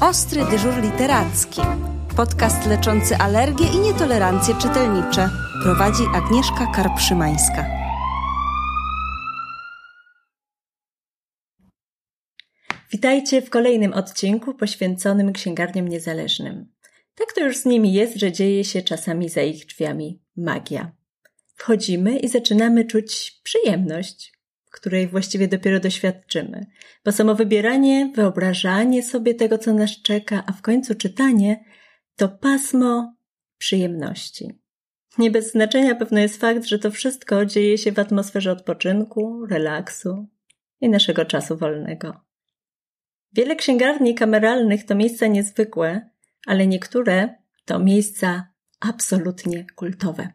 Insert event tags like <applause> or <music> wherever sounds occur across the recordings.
Ostry dyżur literacki. Podcast leczący alergie i nietolerancje czytelnicze. Prowadzi Agnieszka Karpszymańska. Witajcie w kolejnym odcinku poświęconym księgarniom niezależnym. Tak to już z nimi jest, że dzieje się czasami za ich drzwiami magia. Wchodzimy i zaczynamy czuć przyjemność, której właściwie dopiero doświadczymy. Bo samo wybieranie, wyobrażanie sobie tego, co nas czeka, a w końcu czytanie, to pasmo przyjemności. Nie bez znaczenia pewno jest fakt, że to wszystko dzieje się w atmosferze odpoczynku, relaksu i naszego czasu wolnego. Wiele księgarni kameralnych to miejsca niezwykłe, ale niektóre to miejsca absolutnie kultowe.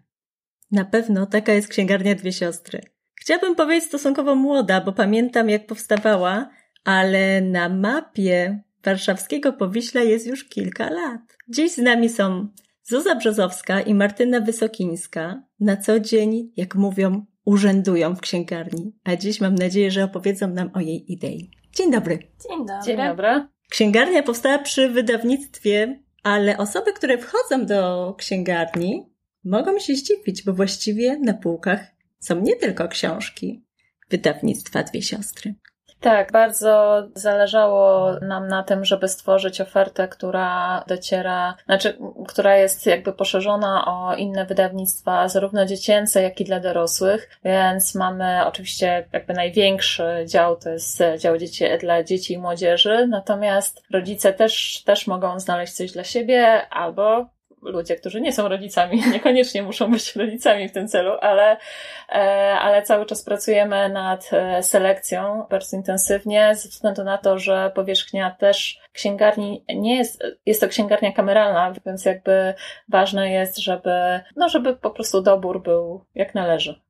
Na pewno taka jest księgarnia Dwie Siostry. Chciałabym powiedzieć stosunkowo młoda, bo pamiętam jak powstawała, ale na mapie warszawskiego Powiśla jest już kilka lat. Dziś z nami są Zuza Brzozowska i Martyna Wysokińska. Na co dzień, jak mówią, urzędują w księgarni, a dziś mam nadzieję, że opowiedzą nam o jej idei. Dzień dobry. Dzień dobry. Dzień dobry. Księgarnia powstała przy wydawnictwie, ale osoby, które wchodzą do księgarni, mogą się zdziwić, bo właściwie na półkach są nie tylko książki wydawnictwa Dwie Siostry. Tak, bardzo zależało nam na tym, żeby stworzyć ofertę, która dociera, znaczy, która jest jakby poszerzona o inne wydawnictwa, zarówno dziecięce, jak i dla dorosłych, więc mamy oczywiście jakby największy dział, to jest dział dzieci, dla dzieci i młodzieży, natomiast rodzice też, też mogą znaleźć coś dla siebie albo ludzie, którzy nie są rodzicami, <laughs> niekoniecznie muszą być rodzicami w tym celu, ale, e, ale cały czas pracujemy nad e, selekcją bardzo intensywnie, ze względu na to, że powierzchnia też księgarni nie jest, jest to księgarnia kameralna, więc jakby ważne jest, żeby, no żeby po prostu dobór był jak należy.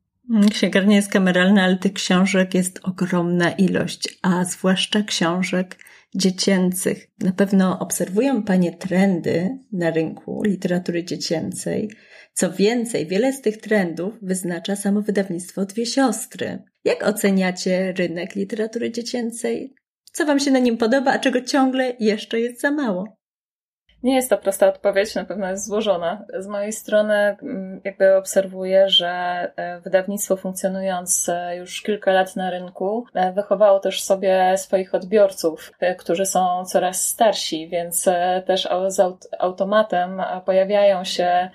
Księgarnia jest kameralna, ale tych książek jest ogromna ilość, a zwłaszcza książek dziecięcych. Na pewno obserwują Panie trendy na rynku literatury dziecięcej. Co więcej, wiele z tych trendów wyznacza samo wydawnictwo Dwie Siostry. Jak oceniacie rynek literatury dziecięcej? Co Wam się na nim podoba, a czego ciągle jeszcze jest za mało? Nie jest to prosta odpowiedź, na pewno jest złożona. Z mojej strony mm, jakby obserwuję, że e, wydawnictwo funkcjonując e, już kilka lat na rynku e, wychowało też sobie swoich odbiorców, którzy są coraz starsi, więc też z automatem pojawiają się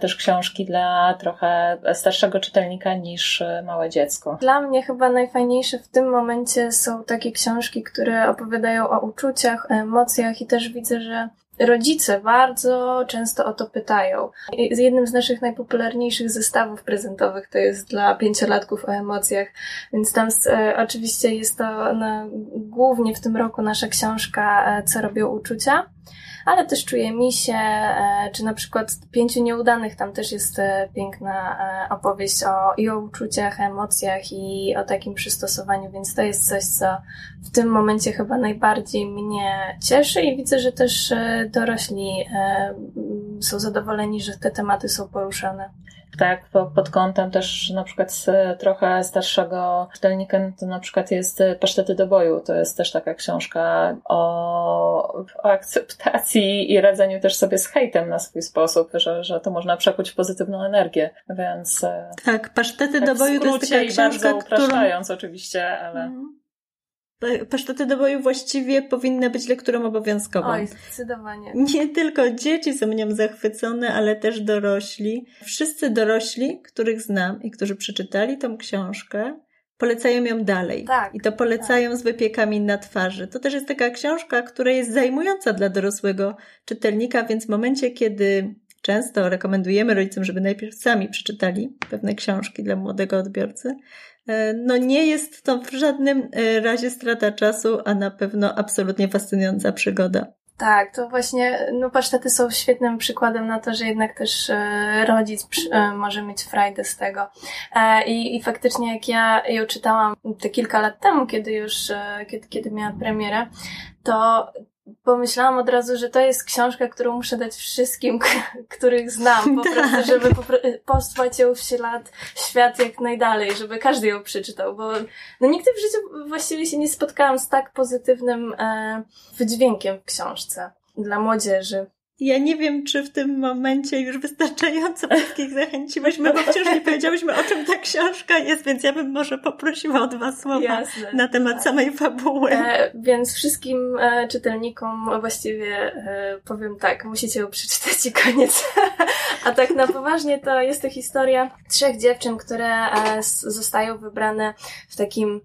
też książki dla trochę starszego czytelnika niż małe dziecko. Dla mnie chyba najfajniejsze w tym momencie są takie książki, które opowiadają o uczuciach, emocjach i też widzę, że Rodzice bardzo często o to pytają. Jednym z naszych najpopularniejszych zestawów prezentowych to jest dla pięciolatków o emocjach, więc tam e, oczywiście jest to na, głównie w tym roku nasza książka e, Co robią uczucia ale też czuję misie, e, czy na przykład Pięciu Nieudanych, tam też jest e, piękna e, opowieść o, i o uczuciach, emocjach i o takim przystosowaniu, więc to jest coś, co w tym momencie chyba najbardziej mnie cieszy i widzę, że też dorośli są zadowoleni, że te tematy są poruszane. Tak, pod kątem też na przykład trochę starszego czytelnika, to na przykład jest Pasztety do boju. To jest też taka książka o, o akceptacji i radzeniu też sobie z hejtem na swój sposób, że, że to można przekuć w pozytywną energię, więc... E, tak, Pasztety tak do boju to jest taka książka, bardzo upraszczając którą... oczywiście, ale... Mhm. Pasztety do boju właściwie powinna być lekturą obowiązkową. Oj, zdecydowanie. Nie tylko dzieci są nią zachwycone, ale też dorośli. Wszyscy dorośli, których znam i którzy przeczytali tą książkę, polecają ją dalej. Tak, I to polecają tak. z wypiekami na twarzy. To też jest taka książka, która jest zajmująca dla dorosłego czytelnika, więc w momencie, kiedy często rekomendujemy rodzicom, żeby najpierw sami przeczytali pewne książki dla młodego odbiorcy, no nie jest to w żadnym e, razie strata czasu, a na pewno absolutnie fascynująca przygoda. Tak, to właśnie, no pasztety są świetnym przykładem na to, że jednak też e, rodzic może mieć frajdę z tego. I, I faktycznie jak ja ją czytałam te kilka lat temu, kiedy już, kiedy, kiedy miała premierę, to pomyślałam od razu, że to jest książka, którą muszę dać wszystkim, <laughs> których znam, po <laughs> tak. prostu, żeby posłać ją w ślad świat jak najdalej, żeby każdy ją przeczytał, bo no nigdy w życiu właściwie się nie spotkałam z tak pozytywnym e, wydźwiękiem w książce dla młodzieży. Ja nie wiem, czy w tym momencie już wystarczająco wszystkich zachęciłyśmy, bo wciąż nie powiedziałyśmy, o czym ta książka jest, więc ja bym może poprosiła o dwa słowa Jasne, na temat tak. samej fabuły. E, więc wszystkim e, czytelnikom właściwie e, powiem tak, musicie ją przeczytać i koniec. <laughs> A tak na poważnie to jest to historia trzech dziewczyn, które e, zostają wybrane w takim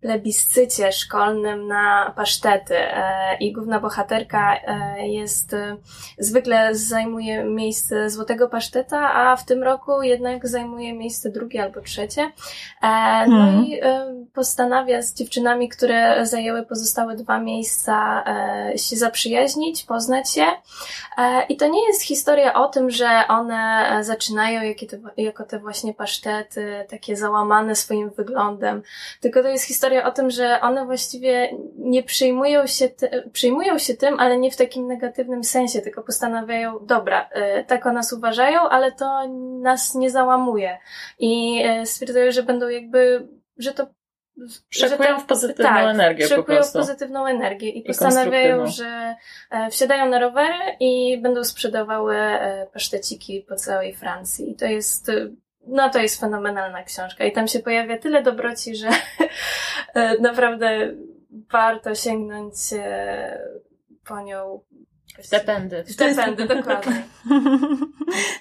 plebiscycie szkolnym na pasztety e, i główna bohaterka e, jest, e, zwykle zajmuje miejsce złotego paszteta, a w tym roku jednak zajmuje miejsce drugie albo trzecie. No hmm. i postanawia z dziewczynami, które zajęły pozostałe dwa miejsca się zaprzyjaźnić, poznać się. I to nie jest historia o tym, że one zaczynają jako te właśnie pasztety, takie załamane swoim wyglądem, tylko to jest historia historia o tym, że one właściwie nie przyjmują się, ty, przyjmują się tym, ale nie w takim negatywnym sensie, tylko postanawiają, dobra, y, tak o nas uważają, ale to nas nie załamuje. I y, stwierdzają, że będą jakby, że to Przekują w pozytywną tak, energię po prostu. w pozytywną energię i, I postanawiają, że e, wsiadają na rowery i będą sprzedawały e, paszteciki po całej Francji. I to jest e, no to jest fenomenalna książka i tam się pojawia tyle dobroci, że <laughs> e, naprawdę warto sięgnąć e, po nią. Stepędy. Stepędy, dokładnie. <laughs>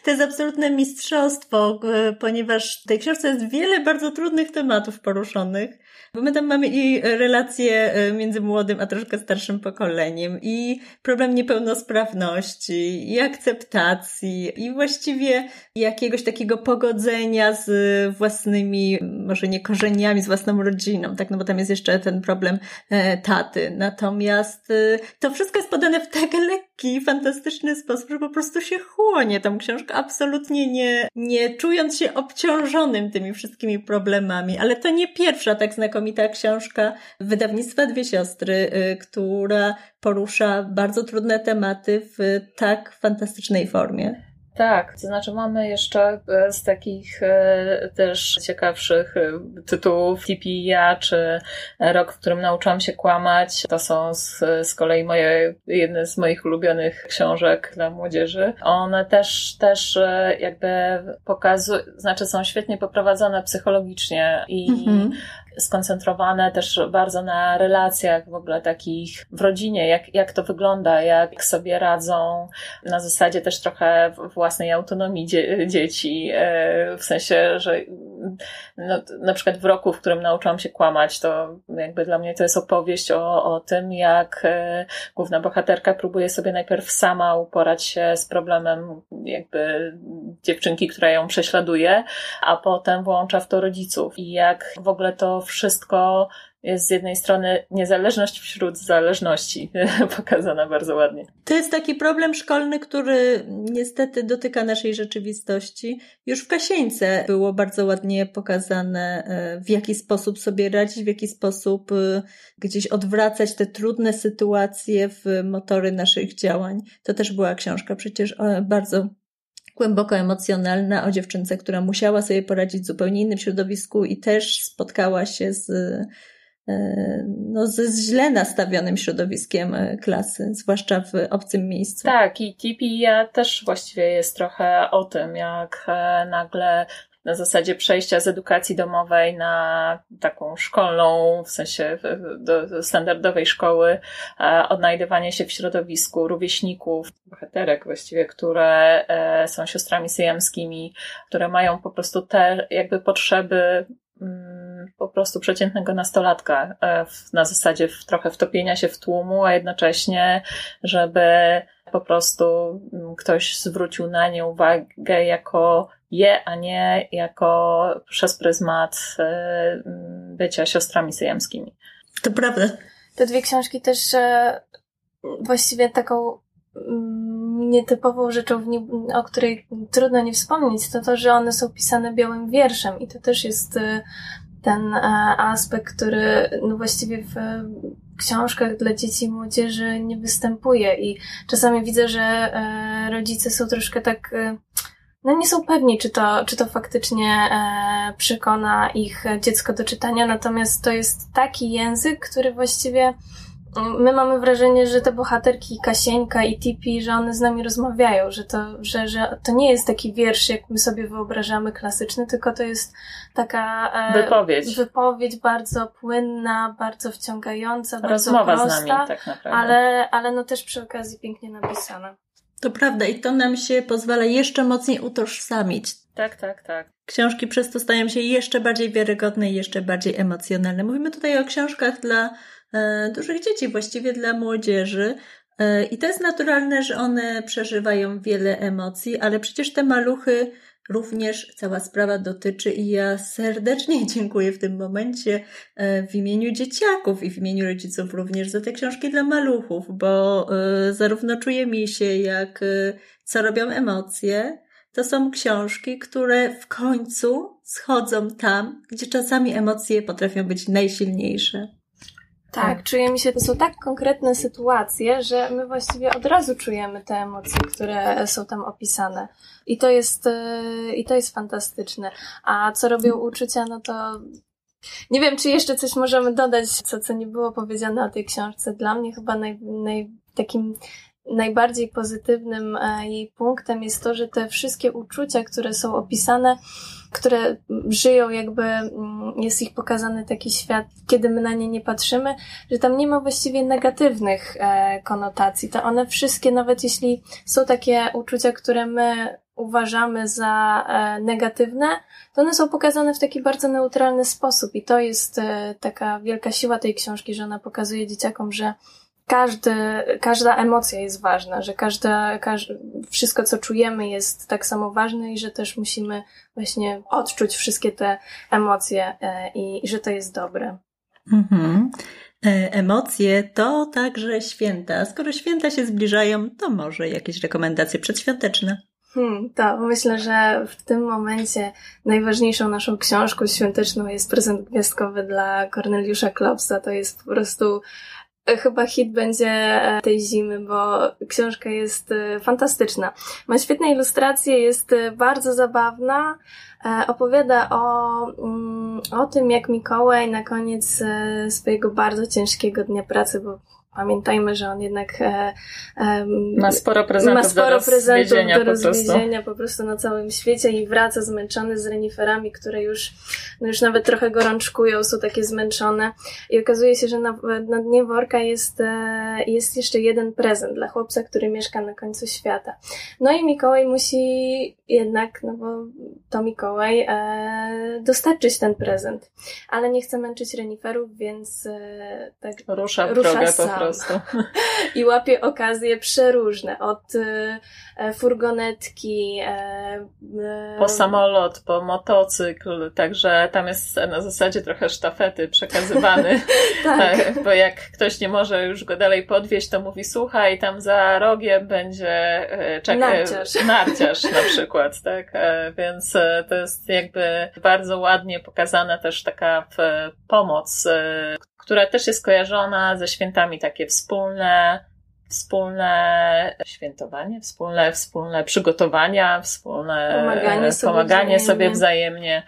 To jest absolutne mistrzostwo, e, ponieważ w tej książce jest wiele bardzo trudnych tematów poruszonych. Bo my tam mamy i relacje e, między młodym a troszkę starszym pokoleniem, i problem niepełnosprawności, i akceptacji, i właściwie jakiegoś takiego pogodzenia z własnymi, może nie korzeniami, z własną rodziną, tak? No bo tam jest jeszcze ten problem e, taty. Natomiast e, to wszystko jest podane w tak lekki, fantastyczny sposób, że po prostu się chłonie tą książkę, absolutnie nie, nie czując się obciążonym tymi wszystkimi problemami. Ale to nie pierwsza tak znakomita znakomita książka wydawnictwa Dwie Siostry, y, która porusza bardzo trudne tematy w tak fantastycznej formie. Tak, to znaczy mamy jeszcze e, z takich e, też ciekawszych e, tytułów TPIA, czy Rok, w którym nauczyłam się kłamać. To są z, z kolei moje, jedne z moich ulubionych książek dla młodzieży. One też, też jakby pokazują, znaczy są świetnie poprowadzone psychologicznie i mhm skoncentrowane też bardzo na relacjach w ogóle takich w rodzinie, jak, jak to wygląda, jak sobie radzą na zasadzie też trochę własnej autonomii dzie dzieci, e, w sensie, że no, na przykład w roku, w którym nauczyłam się kłamać, to jakby dla mnie to jest opowieść o, o tym, jak e, główna bohaterka próbuje sobie najpierw sama uporać się z problemem jakby dziewczynki, która ją prześladuje, a potem włącza w to rodziców. I jak w ogóle to wszystko jest z jednej strony niezależność wśród zależności, <laughs> pokazana bardzo ładnie. To jest taki problem szkolny, który niestety dotyka naszej rzeczywistości. Już w Kasieńce było bardzo ładnie pokazane, e, w jaki sposób sobie radzić, w jaki sposób e, gdzieś odwracać te trudne sytuacje w motory naszych działań. To też była książka przecież e, bardzo głęboko emocjonalna o dziewczynce, która musiała sobie poradzić w zupełnie innym środowisku i też spotkała się z, e, no, ze źle nastawionym środowiskiem e, klasy, zwłaszcza w obcym miejscu. Tak, i TPIA też właściwie jest trochę o tym, jak e, nagle na zasadzie przejścia z edukacji domowej na taką szkolną, w sensie do standardowej szkoły, odnajdywanie się w środowisku rówieśników, bohaterek właściwie, które e, są siostrami syjamskimi, które mają po prostu te jakby potrzeby mm, po prostu przeciętnego nastolatka e, na zasadzie trochę wtopienia się w tłumu, a jednocześnie, żeby po prostu mm, ktoś zwrócił na nie uwagę jako je, a nie jako przez pryzmat e, bycia siostrami syjamskimi. To prawda. Te dwie książki też e, właściwie taką mm, nietypową rzeczą, o której trudno nie wspomnieć, to to, że one są pisane białym wierszem i to też jest e, ten aspekt, który no właściwie w książkach dla dzieci i młodzieży nie występuje i czasami widzę, że rodzice są troszkę tak no nie są pewni, czy to, czy to faktycznie e, przekona ich dziecko do czytania, natomiast to jest taki język, który właściwie mm, my mamy wrażenie, że te bohaterki Kasieńka i Tipi, że one z nami rozmawiają, że to, że, że to nie jest taki wiersz, jak my sobie wyobrażamy klasyczny, tylko to jest taka e, wypowiedź. wypowiedź bardzo płynna, bardzo wciągająca, Rozmowa bardzo prosta, z nami tak naprawdę. Ale, ale no też przy okazji pięknie napisana. To prawda i to nam się pozwala jeszcze mocniej utożsamić. Tak, tak, tak. Książki przez to stają się jeszcze bardziej wiarygodne i jeszcze bardziej emocjonalne. Mówimy tutaj o książkach dla e, dużych dzieci, właściwie dla młodzieży. E, I to jest naturalne, że one przeżywają wiele emocji, ale przecież te maluchy również cała sprawa dotyczy i ja serdecznie <laughs> dziękuję w tym momencie e, w imieniu dzieciaków i w imieniu rodziców również za te książki dla maluchów, bo e, zarówno czuje mi się jak e, co robią emocje, to są książki, które w końcu schodzą tam, gdzie czasami emocje potrafią być najsilniejsze. Tak, czuje mi się, to są tak konkretne sytuacje, że my właściwie od razu czujemy te emocje, które są tam opisane. I to jest, e, i to jest fantastyczne. A co robią uczucia, no to nie wiem, czy jeszcze coś możemy dodać, co, co nie było powiedziane o tej książce. Dla mnie chyba naj, naj, takim najbardziej pozytywnym e, jej punktem jest to, że te wszystkie uczucia, które są opisane, które żyją, jakby mm, jest ich pokazany taki świat, kiedy my na nie nie patrzymy, że tam nie ma właściwie negatywnych e, konotacji. To one wszystkie, nawet jeśli są takie uczucia, które my uważamy za e, negatywne, to one są pokazane w taki bardzo neutralny sposób i to jest taka wielka siła tej książki, że ona pokazuje dzieciakom, że każdy, każda emocja jest ważna, że każda, każde, wszystko, co czujemy, jest tak samo ważne i że też musimy właśnie odczuć wszystkie te emocje e, i, i że to jest dobre. Mhm. E, emocje to także święta. Skoro święta się zbliżają, to może jakieś rekomendacje przedświąteczne. Hmm, to myślę, że w tym momencie najważniejszą naszą książką świąteczną jest prezent gwiazdkowy dla Corneliusza Klopsa. To jest po prostu chyba hit będzie e, tej zimy, bo książka jest e, fantastyczna. Ma świetne ilustracje, jest e, bardzo zabawna, opowiada o, mm, o tym, jak Mikołaj na koniec swojego bardzo ciężkiego dnia pracy, bo Pamiętajmy, że on jednak e, e, ma sporo prezentów, ma sporo do, prezentów do rozwiezienia po, po prostu na całym świecie i wraca zmęczony z reniferami, które już, no już nawet trochę gorączkują, są takie zmęczone. I okazuje się, że na, na dnie worka jest, e, jest jeszcze jeden prezent dla chłopca, który mieszka na końcu świata. No i Mikołaj musi jednak, no bo to Mikołaj, dostarczyć ten prezent. Ale nie chce męczyć reniferów, więc tak rusza, rusza sam. Prostu. <laughs> I łapie okazje przeróżne, od e, furgonetki, e, e, po samolot, po motocykl, także tam jest na zasadzie trochę sztafety przekazywany, <laughs> tak. bo jak ktoś nie może już go dalej podwieźć, to mówi słuchaj, tam za rogiem będzie czekaj, narciarz. <laughs> narciarz na przykład, tak, więc to jest jakby bardzo ładnie pokazana też taka pomoc, która też jest kojarzona ze świętami takie wspólne, wspólne świętowanie, wspólne, wspólne przygotowania, wspólne pomaganie, sobie, pomaganie wzajemnie. sobie wzajemnie,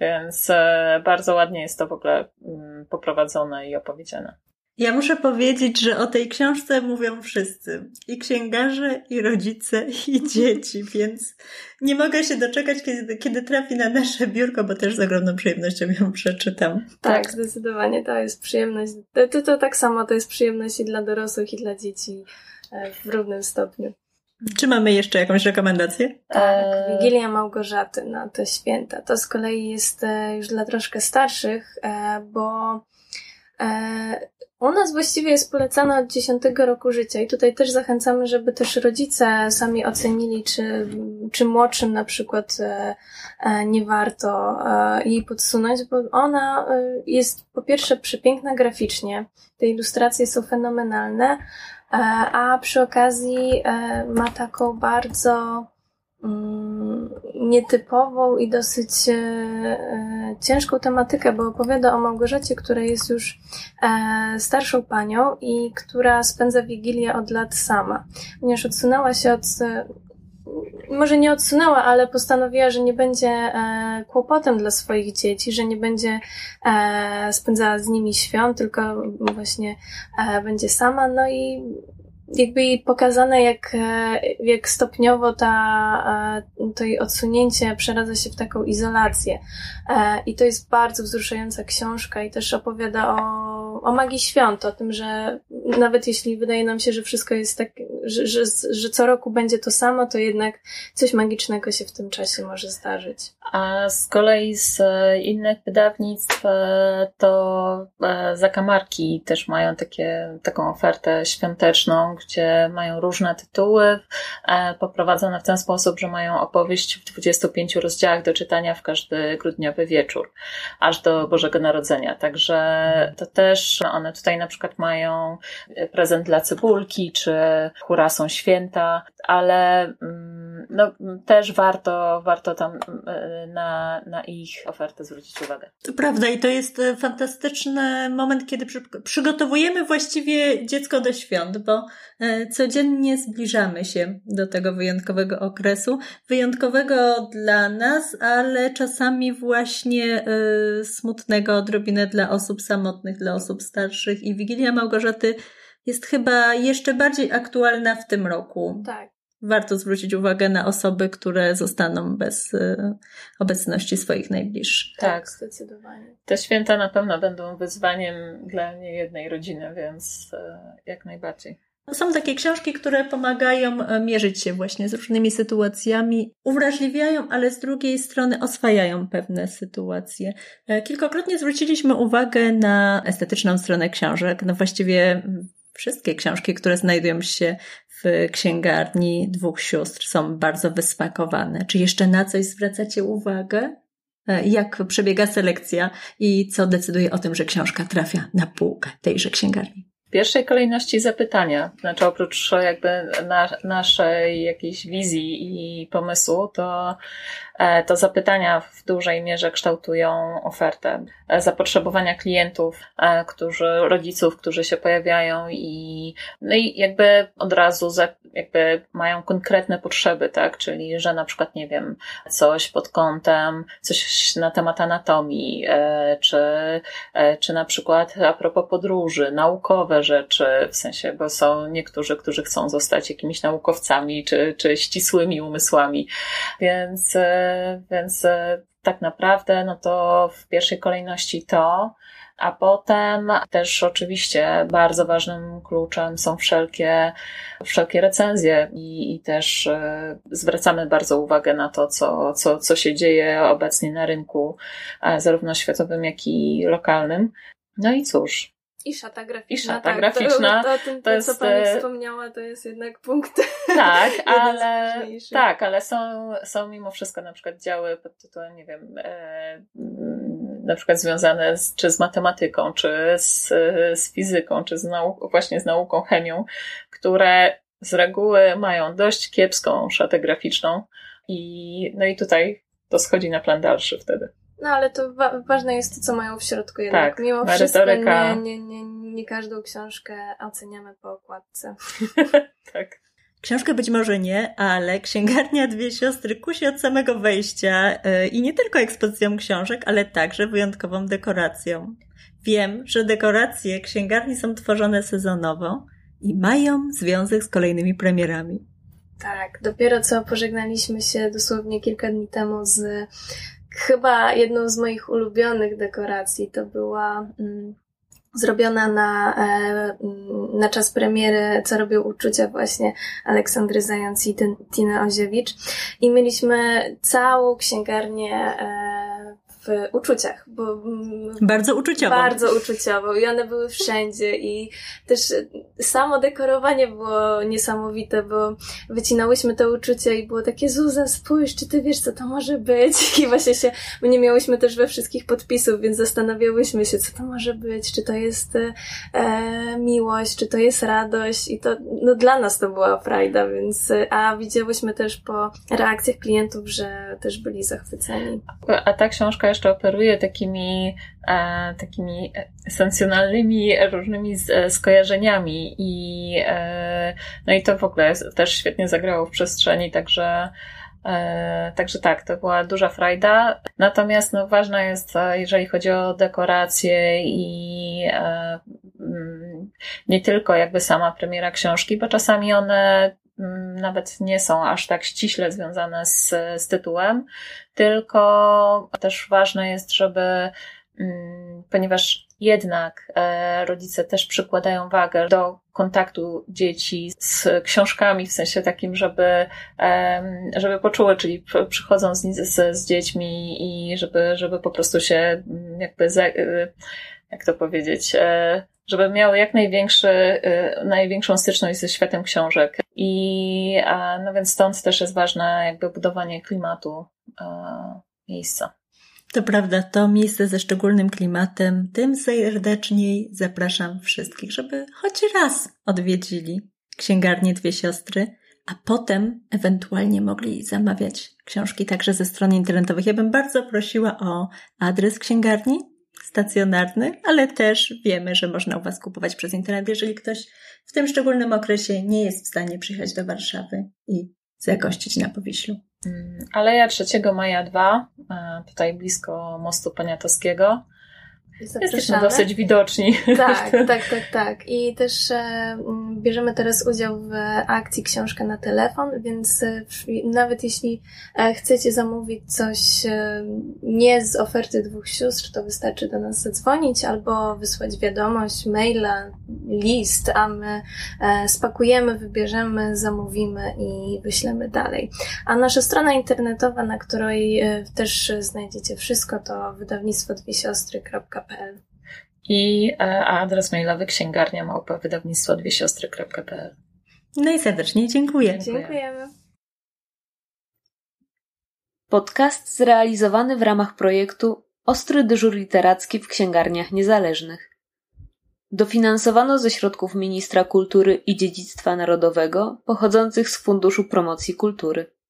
więc e, bardzo ładnie jest to w ogóle mm, poprowadzone i opowiedziane. Ja muszę powiedzieć, że o tej książce mówią wszyscy. I księgarze, i rodzice, i <laughs> dzieci, więc nie mogę się doczekać, kiedy, kiedy trafi na nasze biurko, bo też z ogromną przyjemnością ją przeczytam. Tak, tak. zdecydowanie. To jest przyjemność. To, to, to tak samo to jest przyjemność i dla dorosłych, i dla dzieci e, w równym stopniu. Czy mamy jeszcze jakąś rekomendację? Tak, e, Wigilia Małgorzaty na te święta. To z kolei jest e, już dla troszkę starszych, bo u nas właściwie jest polecana od 10 roku życia i tutaj też zachęcamy, żeby też rodzice sami ocenili, czy, czy młodszym na przykład e, e, nie warto e, jej podsunąć, bo ona jest po pierwsze przepiękna graficznie, te ilustracje są fenomenalne, a przy okazji ma taką bardzo mm, nietypową i dosyć e, e, ciężką tematykę, bo opowiada o Małgorzacie, która jest już e, starszą panią i która spędza Wigilię od lat sama, ponieważ odsunęła się od może nie odsunęła, ale postanowiła, że nie będzie e, kłopotem dla swoich dzieci, że nie będzie e, spędzała z nimi świąt, tylko właśnie e, będzie sama. No i jakby pokazane, jak, e, jak stopniowo ta, e, to jej odsunięcie przeradza się w taką izolację. E, I to jest bardzo wzruszająca książka i też opowiada o o magii świąt, o tym, że nawet jeśli wydaje nam się, że wszystko jest tak, że, że, że co roku będzie to samo, to jednak coś magicznego się w tym czasie może zdarzyć. A z kolei z e, innych wydawnictw e, to e, zakamarki też mają takie, taką ofertę świąteczną, gdzie mają różne tytuły, poprowadzone w ten sposób, że mają opowieść w 25 rozdziałach do czytania w każdy grudniowy wieczór, aż do Bożego Narodzenia. Także to też one tutaj na przykład mają prezent dla cebulki, czy hura są święta, ale mm, no, też warto, warto tam mm, na, na ich ofertę zwrócić uwagę. To prawda i to jest e, fantastyczny moment, kiedy przy, przygotowujemy właściwie dziecko do świąt, bo e, codziennie zbliżamy się do tego wyjątkowego okresu. Wyjątkowego dla nas, ale czasami właśnie y, smutnego odrobinę dla osób samotnych, dla osób starszych i Wigilia Małgorzaty jest chyba jeszcze bardziej aktualna w tym roku. Tak. Warto zwrócić uwagę na osoby, które zostaną bez y, obecności swoich najbliższych. Tak, tak, zdecydowanie. Te święta na pewno będą wyzwaniem dla niejednej rodziny, więc y, jak najbardziej. Są takie książki, które pomagają e, mierzyć się właśnie z różnymi sytuacjami, uwrażliwiają, ale z drugiej strony oswajają pewne sytuacje. E, kilkakrotnie zwróciliśmy uwagę na estetyczną stronę książek. No właściwie wszystkie książki, które znajdują się w księgarni dwóch sióstr są bardzo wysmakowane. Czy jeszcze na coś zwracacie uwagę? E, jak przebiega selekcja i co decyduje o tym, że książka trafia na półkę tejże księgarni? W pierwszej kolejności zapytania, znaczy oprócz jakby na, naszej jakiejś wizji i pomysłu, to to zapytania w dużej mierze kształtują ofertę. E, zapotrzebowania klientów, e, którzy, rodziców, którzy się pojawiają i, no i jakby od razu jakby mają konkretne potrzeby, tak? Czyli, że na przykład, nie wiem, coś pod kątem, coś na temat anatomii, czy, czy na przykład a propos podróży, naukowe rzeczy, w sensie, bo są niektórzy, którzy chcą zostać jakimiś naukowcami, czy, czy ścisłymi umysłami, więc więc e, tak naprawdę, no to w pierwszej kolejności to, a potem też oczywiście bardzo ważnym kluczem są wszelkie, wszelkie recenzje i, i też e, zwracamy bardzo uwagę na to, co, co, co się dzieje obecnie na rynku, e, zarówno światowym, jak i lokalnym. No i cóż, i szata graficzna. I szata tak, graficzna. To, to, to, to jest, co Pani e, wspomniała, to jest jednak punkt. <laughs> Tak, ale, tak, ale są, są mimo wszystko na przykład działy pod tytułem, nie wiem, e, na przykład związane z, czy z matematyką, czy z, z fizyką, czy z nau- właśnie z nauką, chemią, które z reguły mają dość kiepską szatę graficzną i no i tutaj to schodzi na plan dalszy wtedy. No ale to wa ważne jest to, co mają w środku jednak. Tak, Mimo wszystko nie, nie, nie, nie każdą książkę oceniamy po okładce. <laughs> tak. Książkę być może nie, ale księgarnia Dwie Siostry kusi od samego wejścia yy, i nie tylko ekspozycją książek, ale także wyjątkową dekoracją. Wiem, że dekoracje księgarni są tworzone sezonowo i mają związek z kolejnymi premierami. Tak, dopiero co pożegnaliśmy się dosłownie kilka dni temu z chyba jedną z moich ulubionych dekoracji. To była mm, zrobiona na, e, mm, na czas premiery, co robią uczucia właśnie Aleksandry Zając i Tiny Oziewicz. I mieliśmy całą księgarnię e, w uczuciach, bo mm, bardzo uczuciowo. Bardzo uczuciowo i one były wszędzie i też samo dekorowanie było niesamowite, bo wycinałyśmy te uczucia i było takie Zuza, spójrz, czy ty wiesz, co to może być? <laughs> I właśnie się, my nie miałyśmy też we wszystkich podpisów, więc zastanawiałyśmy się, co to może być, czy to jest e, miłość, czy to jest radość i to, no dla nas to była frajda, więc, a widziałyśmy też po reakcjach klientów, że też byli zachwyceni. A ta książka jeszcze operuje takimi, e, takimi esencjonalnymi różnymi e, skojarzeniami i e, no i to w ogóle też świetnie zagrało w przestrzeni, także Także tak, to była duża frajda. Natomiast no, ważna jest, jeżeli chodzi o dekoracje i mm, nie tylko jakby sama premiera książki, bo czasami one nawet nie są aż tak ściśle związane z, z tytułem, tylko też ważne jest, żeby, mm, ponieważ jednak e, rodzice też przykładają wagę do kontaktu dzieci z książkami, w sensie takim, żeby, żeby poczuły, czyli przychodzą z, z, z dziećmi i żeby, żeby po prostu się mm, jakby, e, jak to powiedzieć, e, żeby miały jak największy, największą styczność ze światem książek. I no więc stąd też jest ważne jakby budowanie klimatu miejsca. To prawda, to miejsce ze szczególnym klimatem, tym serdeczniej zapraszam wszystkich, żeby choć raz odwiedzili księgarnię Dwie Siostry, a potem ewentualnie mogli zamawiać książki także ze stron internetowych. Ja bym bardzo prosiła o adres księgarni stacjonarny, ale też wiemy, że można u Was kupować przez internet, jeżeli ktoś w tym szczególnym okresie nie jest w stanie przyjechać do Warszawy i zagościć na Powiślu. Mm, Aleja 3 maja 2, e, tutaj blisko mostu Poniatowskiego. Jesteśmy dosyć widoczni. <laughs> Tak, tak, tak, tak. I też e, bierzemy teraz udział w akcji Książka na telefon, więc e, nawet jeśli e, chcecie zamówić coś e, nie z oferty dwóch sióstr, to wystarczy do nas zadzwonić albo wysłać wiadomość, maila, list, a my e, spakujemy, wybierzemy, zamówimy i wyślemy dalej. A nasza strona internetowa, na której e, też znajdziecie wszystko, to wydawnictwo i e, adres mailowy księgarnia małpa wydawnictwo dwie siostry.pl. No i serdecznie dziękuję. Dziękujemy. Podcast zrealizowany w ramach projektu Ostry dyżur literacki w księgarniach niezależnych. Dofinansowano ze środków Ministra Kultury i Dziedzictwa Narodowego pochodzących z Funduszu Promocji Kultury.